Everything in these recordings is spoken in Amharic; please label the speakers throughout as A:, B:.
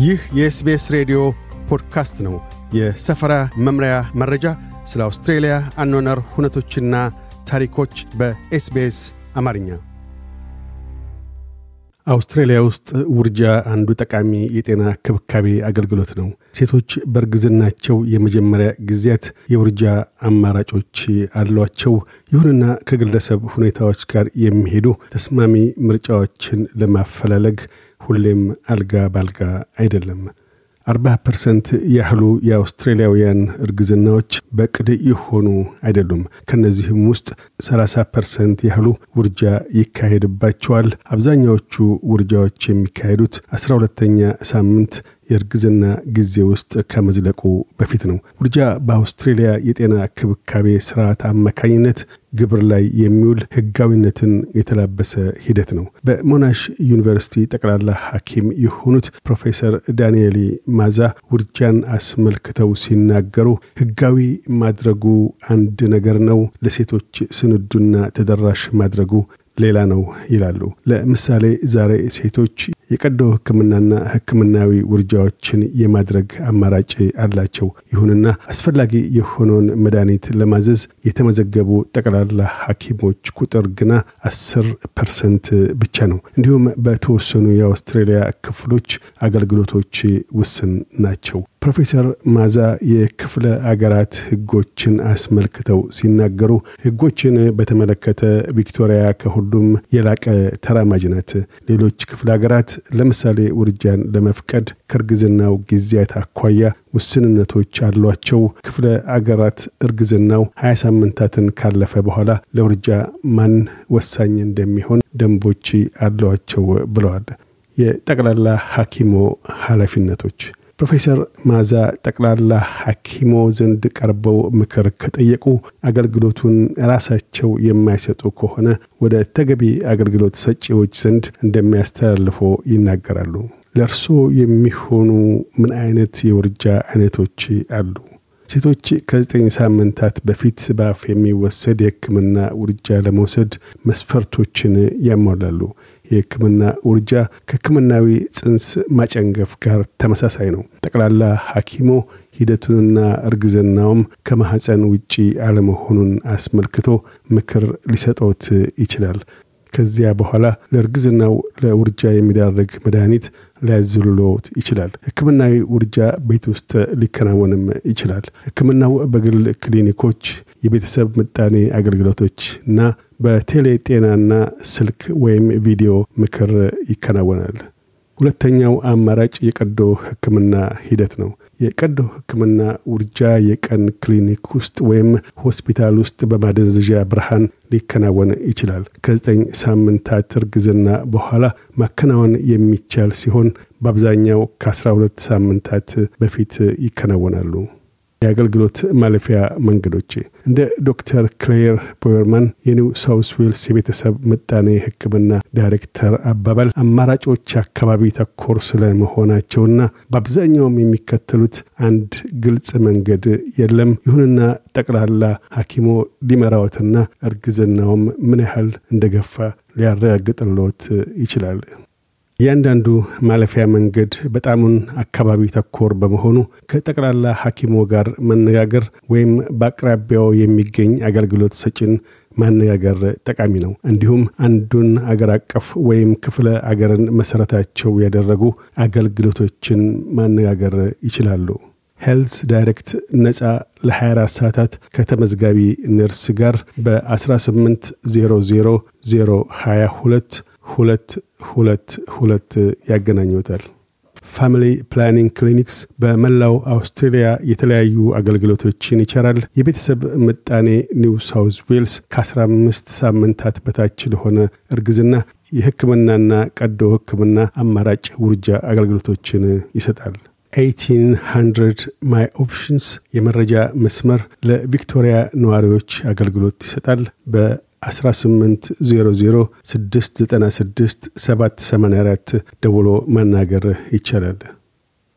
A: ይህ የኤስቢኤስ ሬዲዮ ፖድካስት ነው። የሰፈራ መምሪያ መረጃ፣ ስለ አውስትሬልያ አኗኗር ሁነቶችና ታሪኮች በኤስቢኤስ አማርኛ። አውስትራሊያ ውስጥ ውርጃ አንዱ ጠቃሚ የጤና ክብካቤ አገልግሎት ነው። ሴቶች በእርግዝናቸው የመጀመሪያ ጊዜያት የውርጃ አማራጮች አሏቸው። ይሁንና ከግለሰብ ሁኔታዎች ጋር የሚሄዱ ተስማሚ ምርጫዎችን ለማፈላለግ ሁሌም አልጋ ባልጋ አይደለም። 40 percent ያህሉ የአውስትራሊያውያን እርግዝናዎች በዕቅድ የሆኑ አይደሉም። ከነዚህም ውስጥ 30 percent ያህሉ ውርጃ ይካሄድባቸዋል። አብዛኛዎቹ ውርጃዎች የሚካሄዱት 12ተኛ ሳምንት የእርግዝና ጊዜ ውስጥ ከመዝለቁ በፊት ነው። ውርጃ በአውስትሬልያ የጤና ክብካቤ ስርዓት አማካኝነት ግብር ላይ የሚውል ህጋዊነትን የተላበሰ ሂደት ነው። በሞናሽ ዩኒቨርሲቲ ጠቅላላ ሐኪም የሆኑት ፕሮፌሰር ዳንኤሊ ማዛ ውርጃን አስመልክተው ሲናገሩ ህጋዊ ማድረጉ አንድ ነገር ነው፣ ለሴቶች ስንዱና ተደራሽ ማድረጉ ሌላ ነው ይላሉ። ለምሳሌ ዛሬ ሴቶች የቀዶ ህክምናና ህክምናዊ ውርጃዎችን የማድረግ አማራጭ አላቸው። ይሁንና አስፈላጊ የሆነውን መድኃኒት ለማዘዝ የተመዘገቡ ጠቅላላ ሐኪሞች ቁጥር ግና አስር percent ብቻ ነው። እንዲሁም በተወሰኑ የአውስትሬሊያ ክፍሎች አገልግሎቶች ውስን ናቸው። ፕሮፌሰር ማዛ የክፍለ አገራት ህጎችን አስመልክተው ሲናገሩ ህጎችን በተመለከተ ቪክቶሪያ ከሁሉም የላቀ ተራማጅ ናት። ሌሎች ክፍለ ሀገራት ለምሳሌ ውርጃን ለመፍቀድ ከእርግዝናው ጊዜያት አኳያ ውስንነቶች አሏቸው። ክፍለ አገራት እርግዝናው ሀያ ሳምንታትን ካለፈ በኋላ ለውርጃ ማን ወሳኝ እንደሚሆን ደንቦች አሏቸው ብለዋል። የጠቅላላ ሐኪሞ ኃላፊነቶች ፕሮፌሰር ማዛ ጠቅላላ ሐኪሞ ዘንድ ቀርበው ምክር ከጠየቁ አገልግሎቱን ራሳቸው የማይሰጡ ከሆነ ወደ ተገቢ አገልግሎት ሰጪዎች ዘንድ እንደሚያስተላልፎ ይናገራሉ። ለእርሶ የሚሆኑ ምን አይነት የውርጃ አይነቶች አሉ? ሴቶች ከዘጠኝ ሳምንታት በፊት በአፍ የሚወሰድ የህክምና ውርጃ ለመውሰድ መስፈርቶችን ያሟላሉ። የህክምና ውርጃ ከህክምናዊ ጽንስ ማጨንገፍ ጋር ተመሳሳይ ነው። ጠቅላላ ሐኪሞ ሂደቱንና እርግዝናውም ከማኅፀን ውጪ አለመሆኑን አስመልክቶ ምክር ሊሰጦት ይችላል። ከዚያ በኋላ ለእርግዝናው ለውርጃ የሚዳርግ መድኃኒት ሊያዝልሎት ይችላል። ህክምናዊ ውርጃ ቤት ውስጥ ሊከናወንም ይችላል። ህክምናው በግል ክሊኒኮች፣ የቤተሰብ ምጣኔ አገልግሎቶች እና በቴሌ ጤናና ስልክ ወይም ቪዲዮ ምክር ይከናወናል። ሁለተኛው አማራጭ የቀዶ ህክምና ሂደት ነው። የቀዶ ህክምና ውርጃ የቀን ክሊኒክ ውስጥ ወይም ሆስፒታል ውስጥ በማደንዘዣ ብርሃን ሊከናወን ይችላል። ከዘጠኝ ሳምንታት እርግዝና በኋላ ማከናወን የሚቻል ሲሆን በአብዛኛው ከ12 ሳምንታት በፊት ይከናወናሉ። የአገልግሎት ማለፊያ መንገዶች እንደ ዶክተር ክሌር ቦየርማን የኒው ሳውስ ዌልስ የቤተሰብ ምጣኔ ህክምና ዳይሬክተር አባባል አማራጮች አካባቢ ተኮር ስለመሆናቸውና በአብዛኛውም የሚከተሉት አንድ ግልጽ መንገድ የለም። ይሁንና ጠቅላላ ሐኪሞ ሊመራዎትና እርግዝናውም ምን ያህል እንደገፋ ሊያረጋግጥሎት ይችላል። እያንዳንዱ ማለፊያ መንገድ በጣሙን አካባቢ ተኮር በመሆኑ ከጠቅላላ ሐኪሞ ጋር መነጋገር ወይም በአቅራቢያው የሚገኝ አገልግሎት ሰጪን ማነጋገር ጠቃሚ ነው። እንዲሁም አንዱን አገር አቀፍ ወይም ክፍለ አገርን መሰረታቸው ያደረጉ አገልግሎቶችን ማነጋገር ይችላሉ። Healthdirect ነፃ ለ24 ሰዓታት ከተመዝጋቢ ነርስ ጋር በ1800 022 ሁለት ሁለት ሁለት ያገናኙታል። Family Planning Clinics በመላው አውስትሬልያ የተለያዩ አገልግሎቶችን ይቸራል። የቤተሰብ ምጣኔ ኒው ሳውዝ ዌልስ ከ15 ሳምንታት በታች ለሆነ እርግዝና የህክምናና ቀዶ ህክምና አማራጭ ውርጃ አገልግሎቶችን ይሰጣል። 1800 My Options የመረጃ መስመር ለቪክቶሪያ ነዋሪዎች አገልግሎት ይሰጣል። በ 1800 696 784 ደውሎ ማናገር ይቻላል።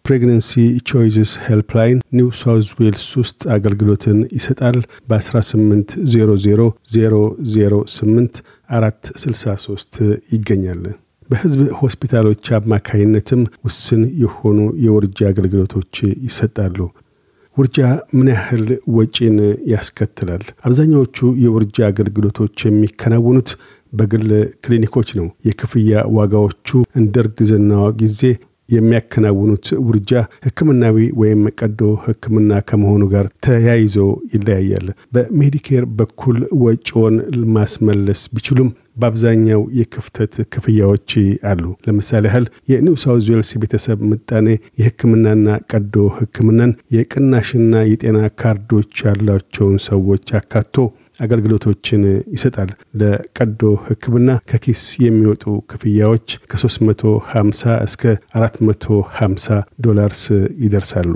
A: Pregnancy Choices Helpline ኒው ሳውዝ ዌልስ ውስጥ አገልግሎትን ይሰጣል። በ1800 008 463 ይገኛል። በህዝብ ሆስፒታሎች አማካይነትም ውስን የሆኑ የውርጃ አገልግሎቶች ይሰጣሉ። ውርጃ ምን ያህል ወጪን ያስከትላል? አብዛኛዎቹ የውርጃ አገልግሎቶች የሚከናወኑት በግል ክሊኒኮች ነው። የክፍያ ዋጋዎቹ እንደ እርግዝናዋ ጊዜ የሚያከናውኑት ውርጃ ህክምናዊ ወይም ቀዶ ህክምና ከመሆኑ ጋር ተያይዞ ይለያያል። በሜዲኬር በኩል ወጪውን ማስመለስ ቢችሉም በአብዛኛው የክፍተት ክፍያዎች አሉ። ለምሳሌ ያህል የኒው ሳውዝ ዌልስ ቤተሰብ ምጣኔ የህክምናና ቀዶ ህክምናን የቅናሽና የጤና ካርዶች ያላቸውን ሰዎች አካቶ አገልግሎቶችን ይሰጣል። ለቀዶ ህክምና ከኪስ የሚወጡ ክፍያዎች ከ350 እስከ 450 ዶላርስ ይደርሳሉ።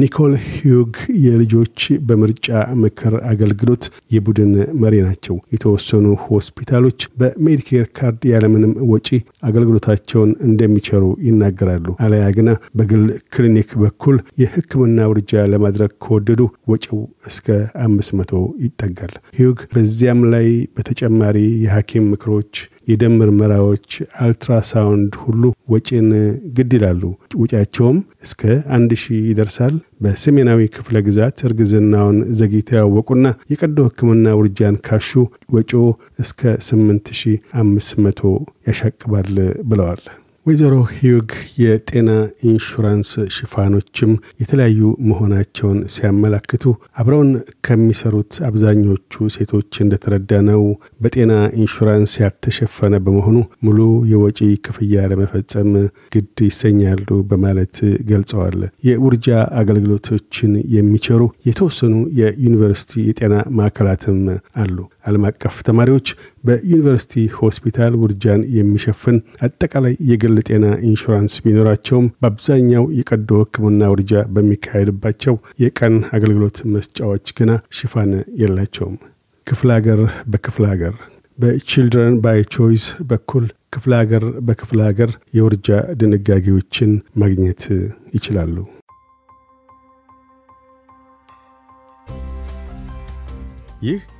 A: ኒኮል ሂዩግ የልጆች በምርጫ ምክር አገልግሎት የቡድን መሪ ናቸው። የተወሰኑ ሆስፒታሎች በሜዲኬር ካርድ ያለምንም ወጪ አገልግሎታቸውን እንደሚቸሩ ይናገራሉ። አለያ ግና በግል ክሊኒክ በኩል የህክምና ውርጃ ለማድረግ ከወደዱ ወጪው እስከ አምስት መቶ ይጠጋል። ሂዩግ በዚያም ላይ በተጨማሪ የሐኪም ምክሮች የደም ምርመራዎች፣ አልትራሳውንድ ሁሉ ወጪን ግድ ይላሉ። ወጪያቸውም እስከ አንድ ሺህ ይደርሳል። በሰሜናዊ ክፍለ ግዛት እርግዝናውን ዘግይተው ያወቁና የቀዶ ህክምና ውርጃን ካሹ ወጪው እስከ 8500 ያሻቅባል ብለዋል። ወይዘሮ ሂዩግ የጤና ኢንሹራንስ ሽፋኖችም የተለያዩ መሆናቸውን ሲያመላክቱ አብረውን ከሚሰሩት አብዛኞቹ ሴቶች እንደተረዳነው በጤና ኢንሹራንስ ያልተሸፈነ በመሆኑ ሙሉ የወጪ ክፍያ ለመፈጸም ግድ ይሰኛሉ በማለት ገልጸዋል። የውርጃ አገልግሎቶችን የሚቸሩ የተወሰኑ የዩኒቨርሲቲ የጤና ማዕከላትም አሉ። ዓለም አቀፍ ተማሪዎች በዩኒቨርሲቲ ሆስፒታል ውርጃን የሚሸፍን አጠቃላይ የግል ጤና ኢንሹራንስ ቢኖራቸውም በአብዛኛው የቀዶ ህክምና ውርጃ በሚካሄድባቸው የቀን አገልግሎት መስጫዎች ግና ሽፋን የላቸውም። ክፍለ ሀገር በክፍለ ሀገር በ Children by Choice በኩል ክፍለ ሀገር በክፍለ ሀገር የውርጃ ድንጋጌዎችን ማግኘት ይችላሉ። ይህ